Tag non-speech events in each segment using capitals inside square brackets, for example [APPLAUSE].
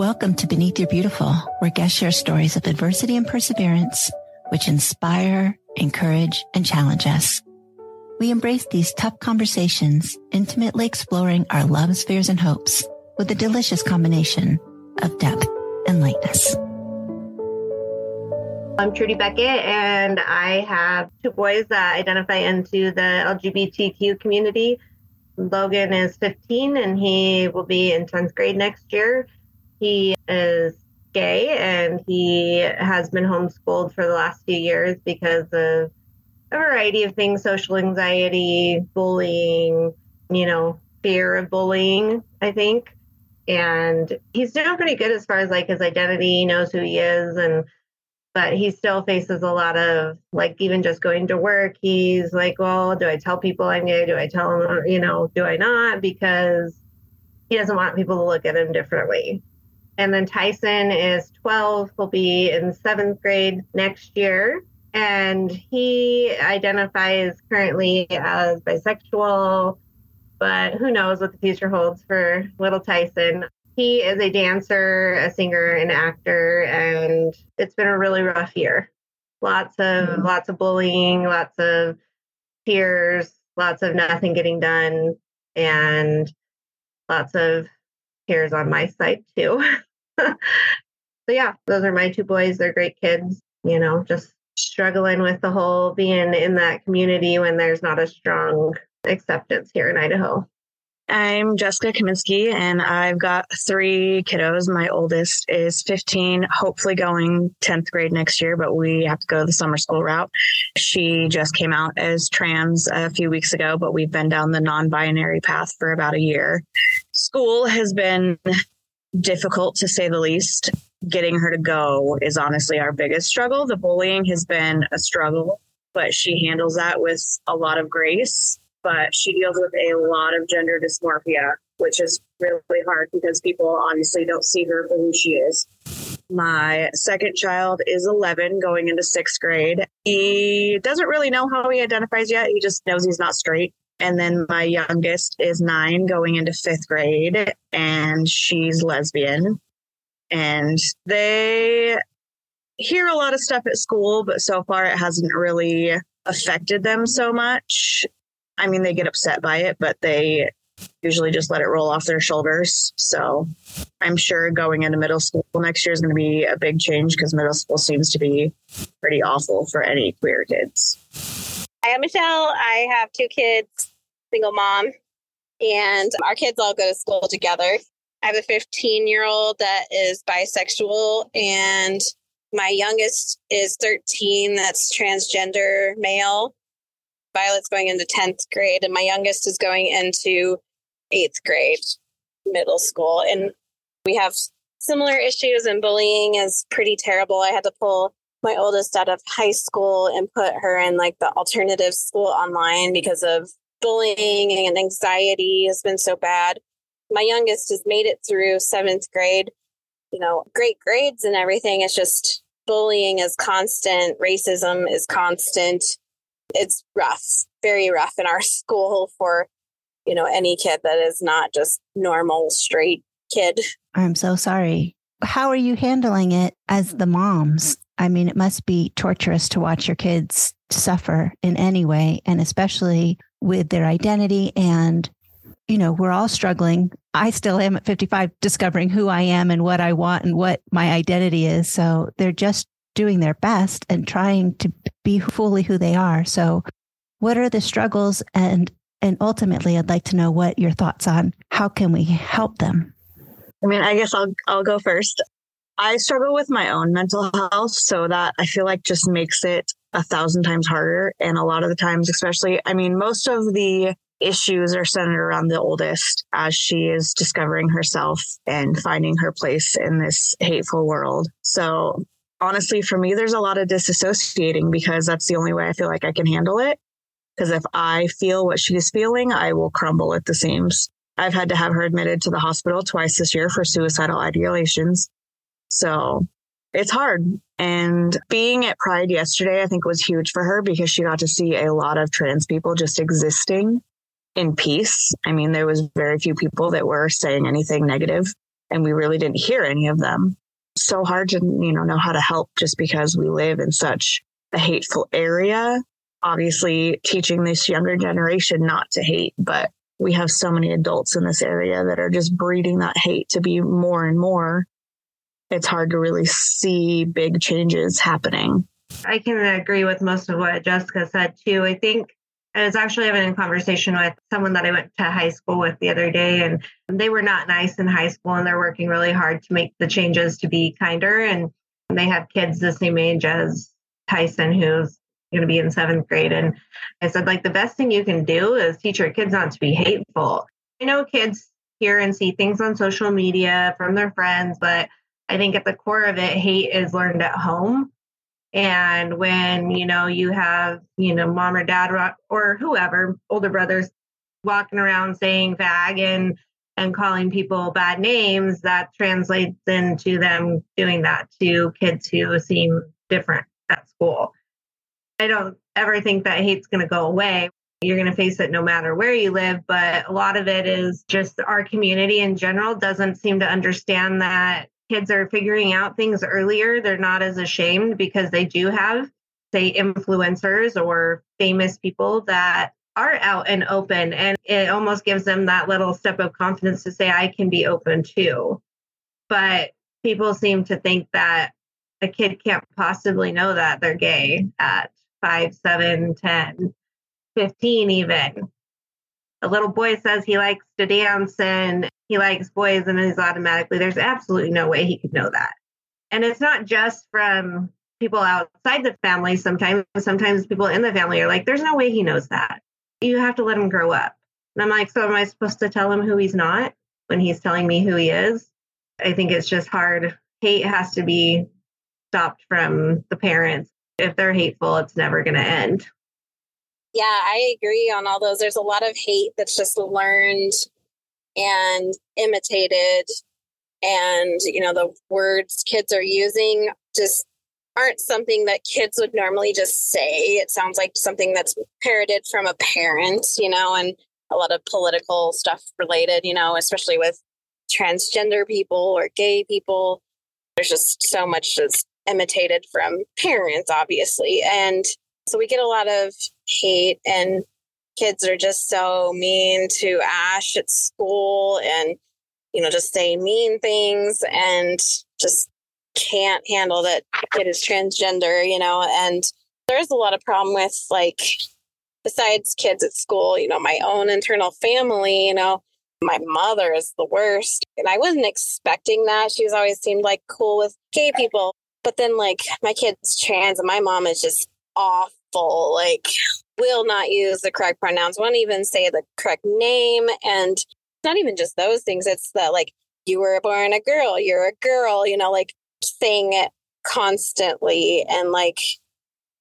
Welcome to Beneath Your Beautiful, where guests share stories of adversity and perseverance, which inspire, encourage, and challenge us. We embrace these tough conversations, intimately exploring our loves, fears, and hopes with a delicious combination of depth and lightness. I'm Trudi Beckett, and I have two boys that identify into the LGBTQ community. Logan is 15, and he will be in 10th grade next year. He is gay, and he has been homeschooled for the last few years because of a variety of things social anxiety, bullying, you know, fear of bullying, I think. And he's doing pretty good as far as like his identity, he knows who he is and but he still faces a lot of like even just going to work he's like well do i tell people i'm gay? Do i tell them uh, you know do i not? Because he doesn't want people to look at him differently and then tyson is 12 he'll be in seventh grade next year and he identifies currently as bisexual but who knows what the future holds for little tyson he is a dancer, a singer, an actor, and it's been a really rough year. Lots of mm-hmm. lots of bullying, lots of tears, lots of nothing getting done, and lots of on my side too. [LAUGHS] so yeah, those are my two boys. They're great kids, you know, just struggling with the whole being in that community when there's not a strong acceptance here in Idaho. I'm Jessica Kaminski, and I've got three kiddos. My oldest is 15, hopefully going 10th grade next year, but we have to go the summer school route. She just came out as trans a few weeks ago, but we've been down the non binary path for about a year. School has been difficult to say the least. Getting her to go is honestly our biggest struggle. The bullying has been a struggle, but she handles that with a lot of grace but she deals with a lot of gender dysmorphia, which is really hard because people obviously don't see her for who she is. My second child is 11, going into sixth grade. He doesn't really know how he identifies yet. He just knows he's not straight. And then my youngest is nine, going into fifth grade, and she's lesbian. And they hear a lot of stuff at school, but so far it hasn't really affected them so much. I mean, they get upset by it, but they usually just let it roll off their shoulders. So I'm sure going into middle school next year is going to be a big change because middle school seems to be pretty awful for any queer kids. Hi, I'm Michelle. I have two kids, single mom, and our kids all go to school together. I have a 15 year old that is bisexual, and my youngest is 13 that's transgender male. Violet's going into 10th grade, and my youngest is going into eighth grade, middle school. And we have similar issues, and bullying is pretty terrible. I had to pull my oldest out of high school and put her in like the alternative school online because of bullying and anxiety has been so bad. My youngest has made it through seventh grade, you know, great grades and everything. It's just bullying is constant, racism is constant it's rough, very rough in our [LAUGHS] school for, you know, any kid that is not just normal, straight kid. I'm so sorry. How are you handling it as the moms? I mean, it must be torturous to watch your kids suffer in any way, and especially with their identity. And, you know, we're all struggling. I still am at 55 discovering who I am and what I want and what my identity is. So they're just doing their best and trying to be fully who they are. So, what are the struggles and and ultimately I'd like to know what your thoughts on how can we help them? I mean, I guess I'll I'll go first. I struggle with my own mental health, so that I feel like just makes it a thousand times harder. And a lot of the times, especially, I mean, most of the issues are centered around the oldest as she is discovering herself and finding her place in this hateful world. So honestly, for me, there's a lot of disassociating because that's the only way I feel like I can handle it. Because if I feel what she's feeling, I will crumble at the seams. I've had to have her admitted to the hospital twice this year for suicidal ideations. So it's hard. And being at Pride yesterday, I think was huge for her because she got to see a lot of trans people just existing in peace. I mean, there was very few people that were saying anything negative and we really didn't hear any of them. So hard to, you know, know how to help just because we live in such a hateful area. Obviously, teaching this younger generation not to hate, but we have so many adults in this area that are just breeding that hate to be more and more. It's hard to really see big changes happening. I can agree with most of what Jessica said too. I think I was actually having a conversation with someone that I went to high school with the other day, and they were not nice in high school, and they're working really hard to make the changes to be kinder. And they have kids the same age as Tyson, who's going to be in seventh grade. And I said, like, the best thing you can do is teach your kids not to be hateful. I know kids hear and see things on social media from their friends, but I think at the core of it, hate is learned at home. And when, you know, you have, you know, mom or dad or whoever, older brothers walking around saying fag and and calling people bad names, that translates into them doing that to kids who seem different at school. I don't ever think that hate's going to go away. You're going to face it no matter where you live, but a lot of it is just our community in general doesn't seem to understand that kids are figuring out things earlier. They're not as ashamed because they do have, say, influencers or famous people that are out and open. And it almost gives them that little step of confidence to say, I can be open too. But people seem to think that a kid can't possibly know that they're gay at five, seven, 10, 15, even. A little boy says he likes to dance and he likes boys and he's automatically there's absolutely no way he could know that. And it's not just from people outside the family sometimes sometimes people in the family are like there's no way he knows that. You have to let him grow up. And i'm like so am i supposed to tell him who he's not when he's telling me who he is? I think it's just hard. Hate has to be stopped from the parents. If they're hateful it's never going to end. Yeah i agree on all those. There's a lot of hate that's just learned and imitated and you know the words kids are using just aren't something that kids would normally just say. It sounds like something that's parroted from a parent you know and a lot of political stuff related you know especially with transgender people or gay people. There's just so much just imitated from parents obviously. And so we get a lot of hate and kids are just so mean to Ash at school and, you know, just say mean things and just can't handle that kid is transgender, you know, and there's a lot of problem with like besides kids at school, you know, my own internal family, you know, my mother is the worst. And I wasn't expecting that. She's always seemed like cool with gay people. But then like my kid's trans and my mom is just awful. Like will not use the correct pronouns, won't even say the correct name. And not even just those things. It's that like you were born a girl, you're a girl, you know, like saying it constantly and like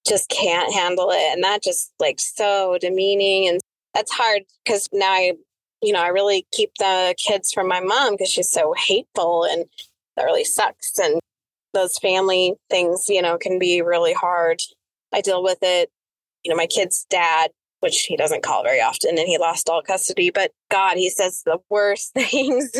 just can't handle it. And that just like so demeaning. And that's hard because now I, you know, I really keep the kids from my mom because she's so hateful and that really sucks. And those family things, you know, can be really hard. I deal with it you know, my kid's dad, which he doesn't call very often, and he lost all custody. But God, he says the worst [LAUGHS] things,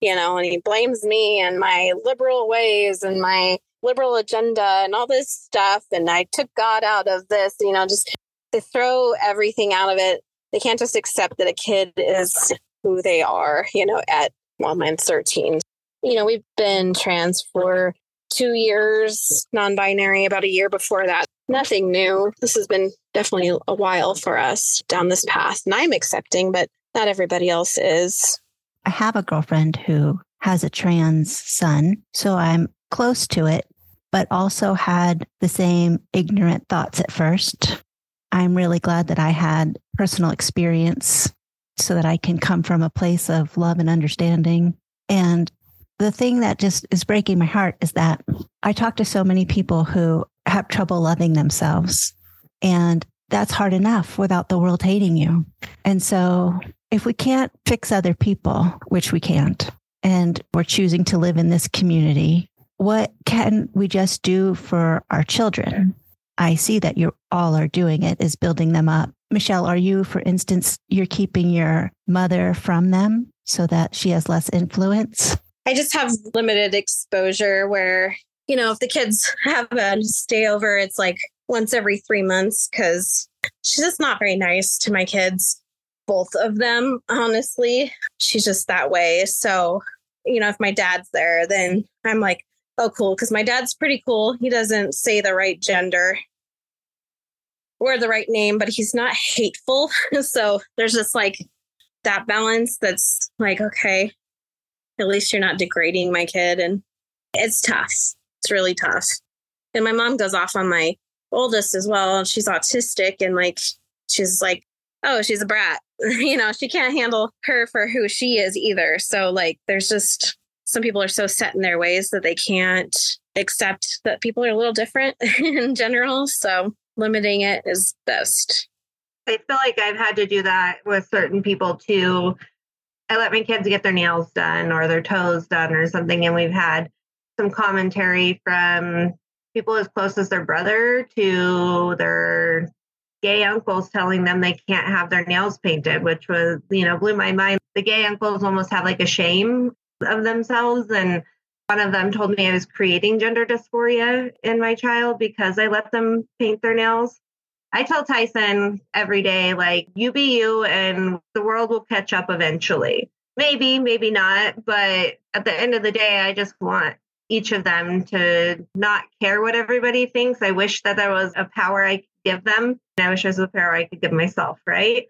you know, and he blames me and my liberal ways and my liberal agenda and all this stuff. And I took God out of this, you know, just to throw everything out of it. They can't just accept that a kid is who they are, you know, at, well, mine's 13. You know, we've been trans for two years, non binary about a year before that. Nothing new. This has been definitely a while for us down this path. And I'm accepting, but not everybody else is. I have a girlfriend who has a trans son, so I'm close to it, but also had the same ignorant thoughts at first. I'm really glad that I had personal experience so that I can come from a place of love and understanding. And the thing that just is breaking my heart is that I talk to so many people who have trouble loving themselves. And that's hard enough without the world hating you. And so if we can't fix other people, which we can't, and we're choosing to live in this community, what can we just do for our children? I see that you all are doing it is building them up. Michelle, are you, for instance, you're keeping your mother from them so that she has less influence? I just have limited exposure where, you know, if the kids [LAUGHS] have a stay over, it's like once every three months because she's just not very nice to my kids, both of them, honestly. She's just that way. So, you know, if my dad's there, then I'm like, oh, cool. Because my dad's pretty cool. He doesn't say the right gender or the right name, but he's not hateful. [LAUGHS] so there's just like that balance that's like, okay, at least you're not degrading my kid. And it's tough. It's really tough. And my mom goes off on my oldest as well. She's autistic and like, she's like, oh, she's a brat. [LAUGHS] you know, she can't handle her for who she is either. So, like, there's just some people are so set in their ways that they can't accept that people are a little different [LAUGHS] in general. So, limiting it is best. I feel like I've had to do that with certain people too. I let my kids get their nails done or their toes done or something, and we've had some commentary from people as close as their brother to their gay uncles telling them they can't have their nails painted, which was, you know, blew my mind. The gay uncles almost have like a shame of themselves. And one of them told me I was creating gender dysphoria in my child because I let them paint their nails. I tell Tyson every day, like, you be you and the world will catch up eventually. Maybe, maybe not. But at the end of the day, I just want each of them to not care what everybody thinks. I wish that there was a power I could give them. I wish there was a power I could give myself, right?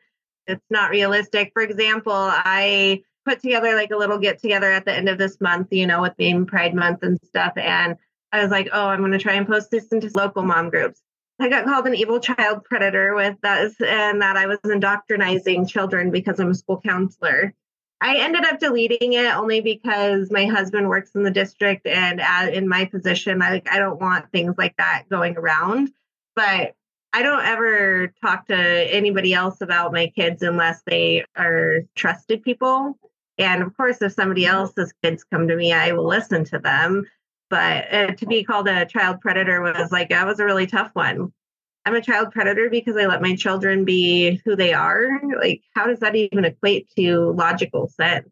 It's not realistic. For example, I put together like a little get together at the end of this month, you know, with being Pride Month and stuff. And I was like, oh, I'm going to try and post this into local mom groups. I got called an evil child predator with that, and that I was indoctrinizing children because I'm a school counselor. I ended up deleting it only because my husband works in the district, and in my position, I I don't want things like that going around. But I don't ever talk to anybody else about my kids unless they are trusted people. And of course, if somebody mm-hmm. else's kids come to me, I will listen to them. But uh, to be called a child predator was like, that was a really tough one. I'm a child predator because I let my children be who they are. Like, how does that even equate to logical sense?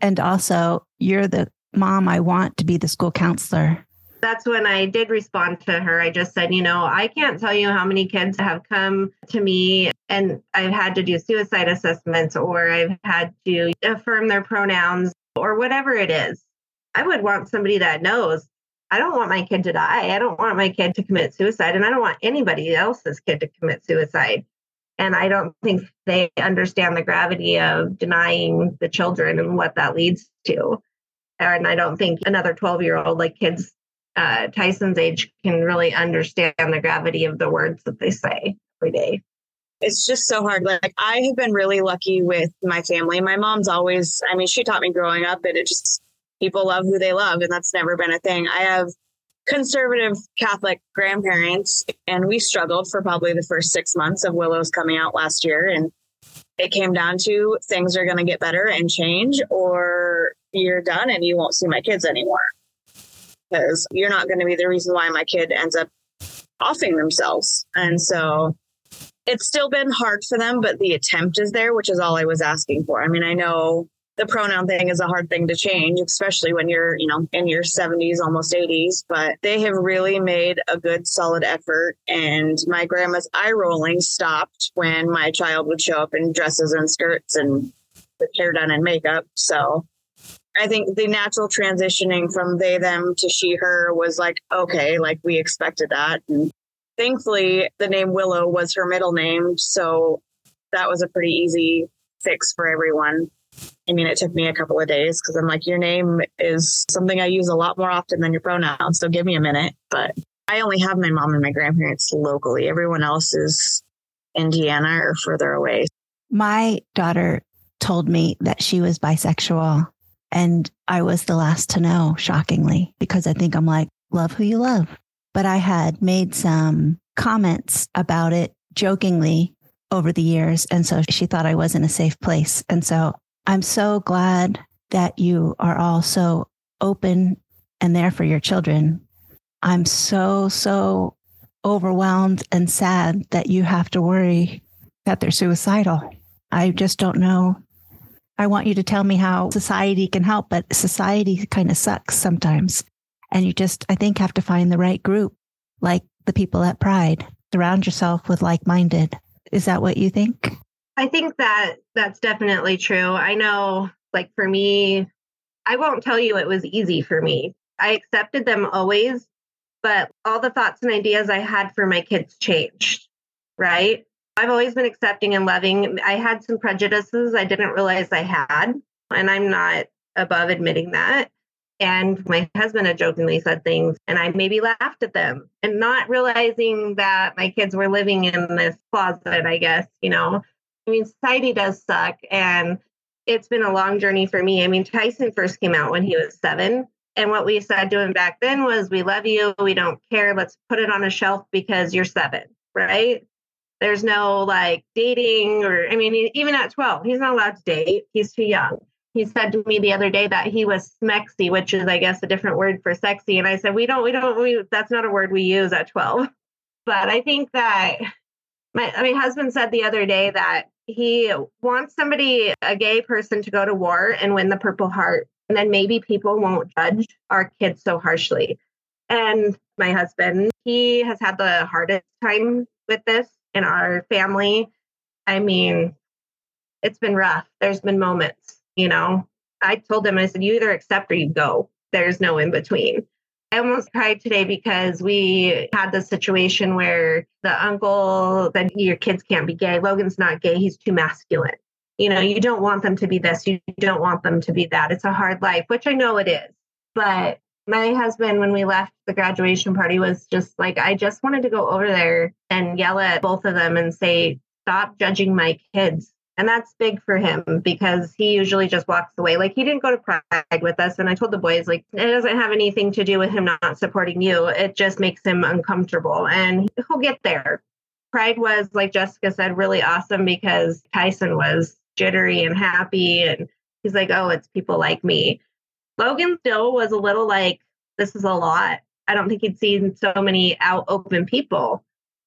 And also, you're the mom I want to be the school counselor. That's when I did respond to her. I just said, you know, I can't tell you how many kids have come to me and I've had to do suicide assessments or I've had to affirm their pronouns or whatever it is. I would want somebody that knows I don't want my kid to die. I don't want my kid to commit suicide, and I don't want anybody else's kid to commit suicide. And I don't think they understand the gravity of denying the children and what that leads to. And I don't think another 12 year old, like kids uh, Tyson's age, can really understand the gravity of the words that they say every day. It's just so hard. Like, I have been really lucky with my family. My mom's always, I mean, she taught me growing up, and it just people love who they love, and that's never been a thing. I have conservative Catholic grandparents, and we struggled for probably the first six months of Willow's coming out last year. And it came down to things are going to get better and change, or you're done and you won't see my kids anymore. Because you're not going to be the reason why my kid ends up offing themselves. And so it's still been hard for them, but the attempt is there, which is all I was asking for. I mean, I know the pronoun thing is a hard thing to change, especially when you're, you know, in your 70s, almost 80s. But they have really made a good, solid effort. And my grandma's eye rolling stopped when my child would show up in dresses and skirts and with hair done and makeup. So I think the natural transitioning from they, them to she, her was like, okay, like we expected that. And thankfully, the name Willow was her middle name. So that was a pretty easy fix for everyone. I mean, it took me a couple of days because I'm like, your name is something I use a lot more often than your pronouns. So give me a minute. But I only have my mom and my grandparents locally. Everyone else is Indiana or further away. My daughter told me that she was bisexual. And I was the last to know, shockingly, because I think I'm like, love who you love. But I had made some comments about it jokingly over the years. And so she thought I was in a safe place. And so I'm so glad that you are all so open and there for your children. I'm so, so overwhelmed and sad that you have to worry that they're suicidal. I just don't know I want you to tell me how society can help, but society kind of sucks sometimes. And you just, I think, have to find the right group, like the people at Pride. Surround yourself with like minded. Is that what you think? I think that that's definitely true. I know, like for me, I won't tell you it was easy for me. I accepted them always, but all the thoughts and ideas I had for my kids changed, right? I've always been accepting and loving. I had some prejudices I didn't realize I had, and I'm not above admitting that. And my husband had jokingly said things, and I maybe laughed at them and not realizing that my kids were living in this closet, I guess, you know. I mean, society does suck, and it's been a long journey for me. I mean, Tyson first came out when he was seven. And what we said to him back then was, We love you. We don't care. Let's put it on a shelf because you're seven, right? There's no like dating or, I mean, even at 12, he's not allowed to date. He's too young. He said to me the other day that he was smexy, which is, I guess, a different word for sexy. And I said, we don't, we don't, we, that's not a word we use at 12. [LAUGHS] But I think that my, my husband said the other day that he wants somebody, a gay person, to go to war and win the Purple Heart. And then maybe people won't judge our kids so harshly. And my husband, he has had the hardest time with this in our family. I mean, it's been rough. There's been moments, you know. I told him, I said, you either accept or you go. There's no in between. I almost cried today because we had the situation where the uncle said, Your kids can't be gay. Logan's not gay. He's too masculine. You know, you don't want them to be this. You don't want them to be that. It's a hard life, which I know it is. But my husband, when we left the graduation party, was just like, I just wanted to go over there and yell at both of them and say, stop judging my kids. And that's big for him because he usually just walks away. Like he didn't go to Pride with us. And I told the boys, like, it doesn't have anything to do with him not supporting you. It just makes him uncomfortable and he'll get there. Pride was, like Jessica said, really awesome because Tyson was jittery and happy. And he's like, oh, it's people like me. Logan still was a little like, this is a lot. I don't think he'd seen so many out open people.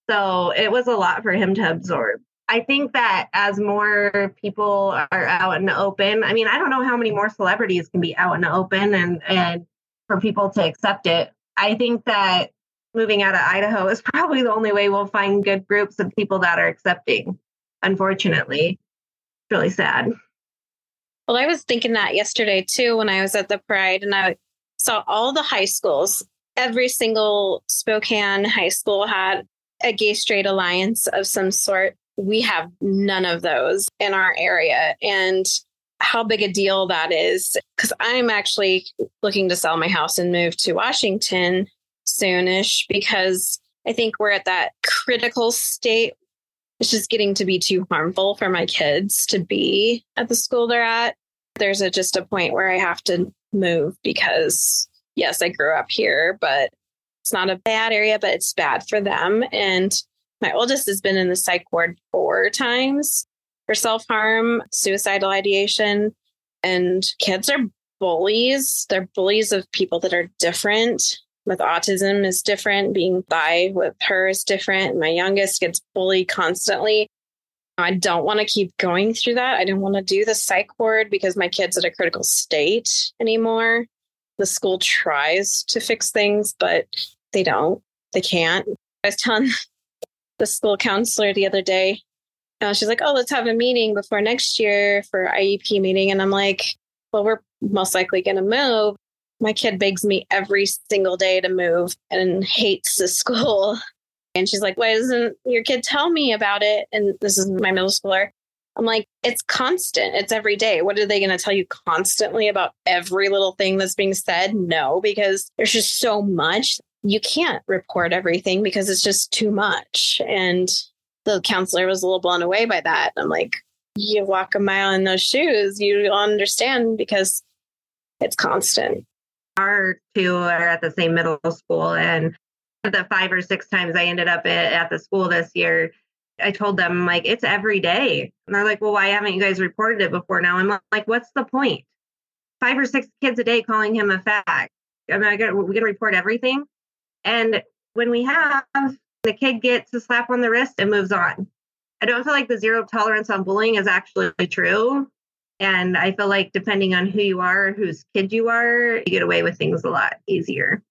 So it was a lot for him to absorb. I think that as more people are out in the open, I mean, I don't know how many more celebrities can be out in the open and, and for people to accept it. I think that moving out of Idaho is [LAUGHS] probably the only way we'll find good groups of people that are accepting, unfortunately. It's really sad. Well, I was thinking that yesterday too when I was at the Pride and I saw all the high schools. Every single Spokane high school had a gay straight alliance of some sort. We have none of those in our area. And how big a deal that is. Because I'm actually looking to sell my house and move to Washington soonish because I think we're at that critical state it's just getting to be too harmful for my kids to be at the school they're at. There's a, just a point where I have to move because, yes, I grew up here, but it's not a bad area, but it's bad for them. And my oldest has been in the psych ward four times for self harm, suicidal ideation, and kids are bullies. They're bullies of people that are different with autism is different. Being bi with her is different. My youngest gets bullied constantly. I don't want to keep going through that. I don't want to do the psych ward because my kid's are at a critical state anymore. The school tries to fix things, but they don't. They can't. I was telling the school counselor the other day, she's like, oh, let's have a meeting before next year for IEP meeting. And I'm like, well, we're most likely going to move my kid begs me every single day to move and hates the [LAUGHS] school. And she's like, Why doesn't your kid tell me about it? And this is my middle schooler. I'm like, It's constant. It's every day. What are they going to tell you constantly about every little thing that's being said? No, because there's just so much. You can't report everything because it's just too much. And the counselor was a little blown away by that. I'm like, You walk a mile in those shoes, you understand because it's constant our two are at the same middle school and the five or six times I ended up at, the school this year, I told them like it's every day. And they're like, well, why haven't you guys reported it before now? I'm like, what's the point? Five or six kids a day calling him a fag. I mean, I got, we to report everything. And when we have, the kid gets a slap on the wrist and moves on. I don't feel like the zero tolerance on bullying is actually true. And I feel like depending on who you are, whose kid you are, you get away with things a lot easier.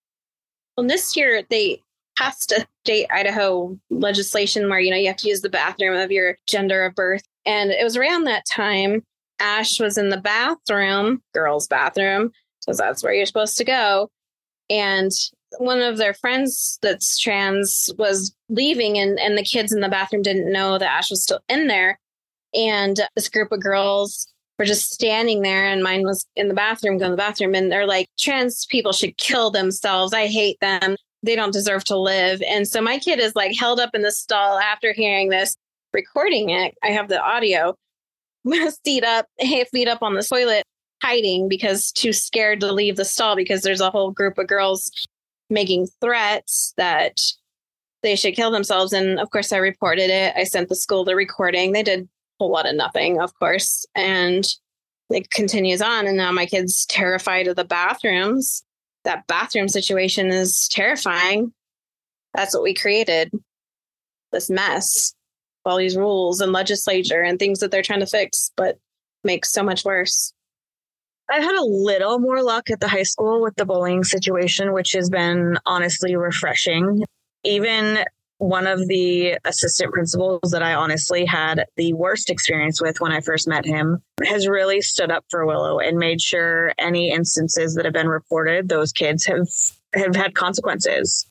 Well, this year they passed a state Idaho legislation where, you know, you have to use the bathroom of your gender of birth. And it was around that time Ash was in the bathroom, girls' bathroom, because that's where you're supposed to go. And one of their friends that's trans was leaving, and, and the kids in the bathroom didn't know that Ash was still in there. And this group of girls were just standing there, and mine was in the bathroom, going to the bathroom, and they're like, trans people should kill themselves. I hate them. They don't deserve to live. And so my kid is like held up in the stall after hearing this, recording it. I have the audio, [LAUGHS] seat up, half feet up on the toilet, hiding because too scared to leave the stall because there's a whole group of girls making threats that they should kill themselves. And of course, I reported it. I sent the school the recording. They did a whole lot of nothing, of course. And it continues on. And now my kid's terrified of the bathrooms. That bathroom situation is terrifying. That's what we created this mess, all these rules and legislature and things that they're trying to fix, but makes so much worse. I've had a little more luck at the high school with the bullying situation, which has been honestly refreshing. Even one of the assistant principals that I honestly had the worst experience with when I first met him has really stood up for Willow and made sure any instances that have been reported, those kids have have had consequences.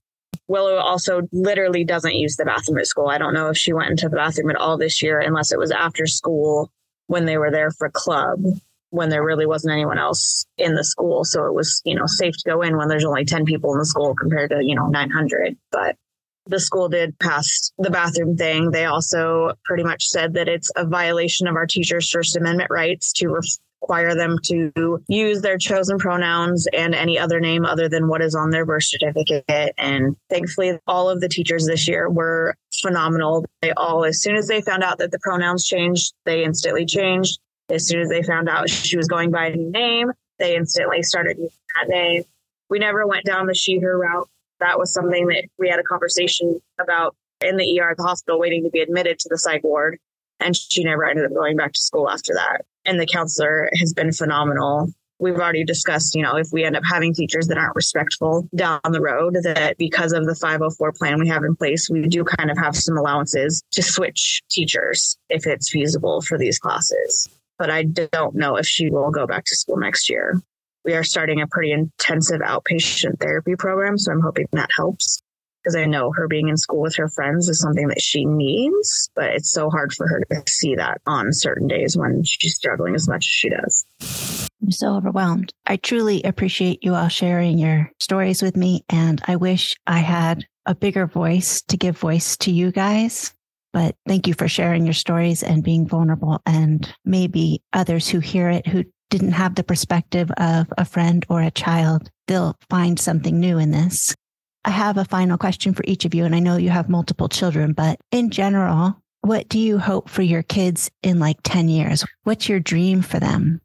Willow also literally doesn't use the bathroom at school. I don't know if she went into the bathroom at all this year unless it was after school when they were there for club when there really wasn't anyone else in the school. So it was, you know, safe to go in when there's only 10 people in the school compared to, you know, 900. But the school did pass the bathroom thing. They also pretty much said that it's a violation of our teachers' First Amendment rights to require them to use their chosen pronouns and any other name other than what is on their birth certificate. And thankfully, all of the teachers this year were phenomenal. They all, as soon as they found out that the pronouns changed, they instantly changed. As soon as they found out she was going by a new name, they instantly started using that name. We never went down the she, her route. That was something that we had a conversation about in the ER at the hospital, waiting to be admitted to the psych ward. And she never ended up going back to school after that. And the counselor has been phenomenal. We've already discussed, you know, if we end up having teachers that aren't respectful down the road, that because of the 504 plan we have in place, we do kind of have some allowances to switch teachers if it's feasible for these classes but I don't know if she will go back to school next year. We are starting a pretty intensive outpatient therapy program, so I'm hoping that helps because I know her being in school with her friends is something that she needs, but it's so hard for her to see that on certain days when she's struggling as much as she does. I'm so overwhelmed. I truly appreciate you all sharing your stories with me, and I wish I had a bigger voice to give voice to you guys. But thank you for sharing your stories and being vulnerable. And maybe others who hear it who didn't have the perspective of a friend or a child, they'll find something new in this. I have a final question for each of you. And I know you have multiple children, but in general, what do you hope for your kids in like 10 years? What's your dream for them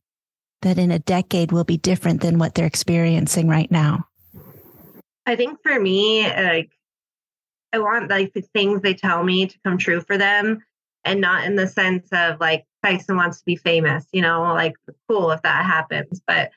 that in a decade will be different than what they're experiencing right now? I think for me, like I want like the things they tell me to come true for them and not in the sense of like Tyson wants to be famous, you know, like cool if that happens. But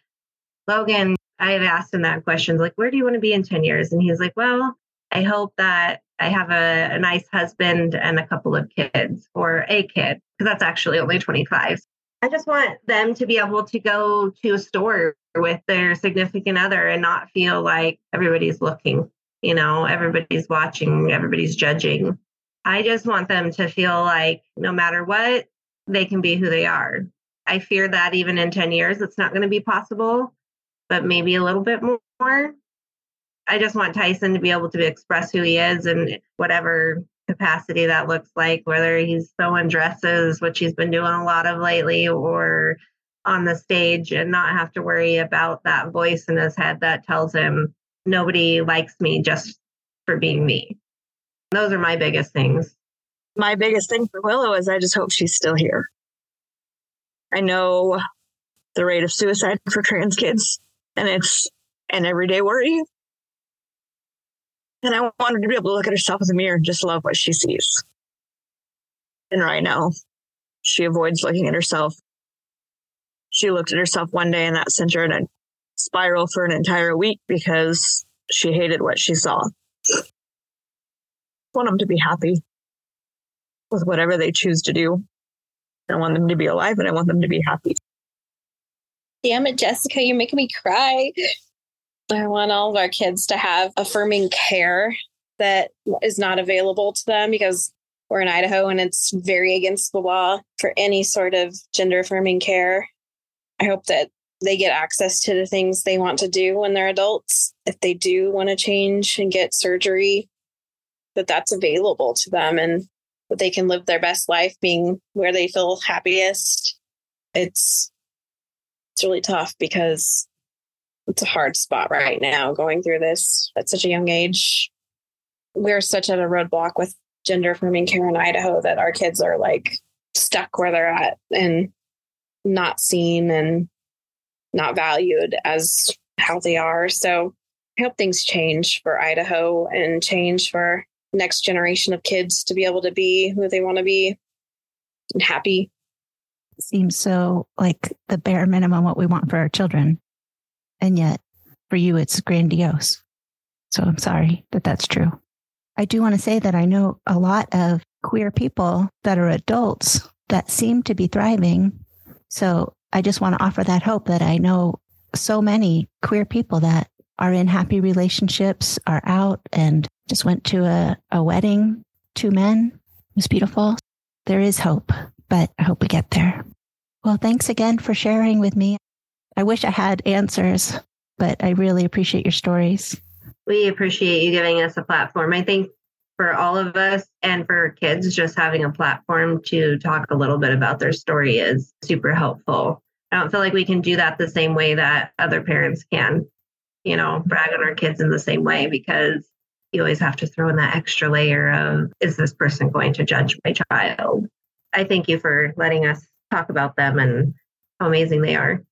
Logan, I have asked him that question, like, where do you want to be in 10 years? And he's like, well, I hope that I have a, a nice husband and a couple of kids or a kid, because that's actually only 25. I just want them to be able to go to a store with their significant other and not feel like everybody's looking you know, everybody's watching, everybody's judging. I just want them to feel like no matter what, they can be who they are. I fear that even in 10 years, it's not going to be possible, but maybe a little bit more. I just want Tyson to be able to express who he is in whatever capacity that looks like, whether he's sewing dresses, which he's been doing a lot of lately, or on the stage and not have to worry about that voice in his head that tells him nobody likes me just for being me. Those are my biggest things. My biggest thing for Willow is I just hope she's still here. I know the rate of suicide for trans kids, and it's an everyday worry. And I want her to be able to look at herself in the mirror and just love what she sees. And right now, she avoids looking at herself she looked at herself one day and that sent her in a spiral for an entire week because she hated what she saw. I want them to be happy with whatever they choose to do. I want them to be alive and I want them to be happy. Damn it, Jessica, you're making me cry. I want all of our kids to have affirming care that is not available to them because we're in Idaho and it's very against the law for any sort of gender affirming care. I hope that they get access to the things they want to do when they're adults. If they do want to change and get surgery, that that's available to them and that they can live their best life being where they feel happiest. It's it's really tough because it's a hard spot right now going through this at such a young age. We're such at a roadblock with gender affirming care in Idaho that our kids are like stuck where they're at and not seen and not valued as how they are. So I hope things change for Idaho and change for next generation of kids to be able to be who they want to be and happy. Seems so like the bare minimum what we want for our children. And yet for you, it's grandiose. So I'm sorry that that's true. I do want to say that I know a lot of queer people that are adults that seem to be thriving. So I just want to offer that hope that I know so many queer people that are in happy relationships, are out and just went to a, a wedding, two men. It was beautiful. There is hope, but I hope we get there. Well, thanks again for sharing with me. I wish I had answers, but I really appreciate your stories. We appreciate you giving us a platform. I think for all of us and for kids, just having a platform to talk a little bit about their story is super helpful. I don't feel like we can do that the same way that other parents can, you know, brag on our kids in the same way because you always have to throw in that extra layer of is this person going to judge my child? I thank you for letting us talk about them and how amazing they are.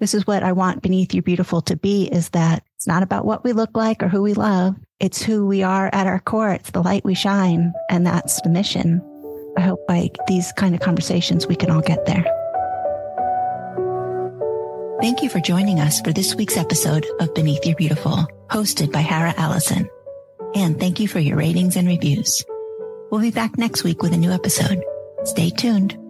This is what I want Beneath You Beautiful to be is that it's not about what we look like or who we love. It's who we are at our core. It's the light we shine. And that's the mission. I hope by these kind of conversations, we can all get there. Thank you for joining us for this week's episode of Beneath Your Beautiful, hosted by Hara Allison. And thank you for your ratings and reviews. We'll be back next week with a new episode. Stay tuned.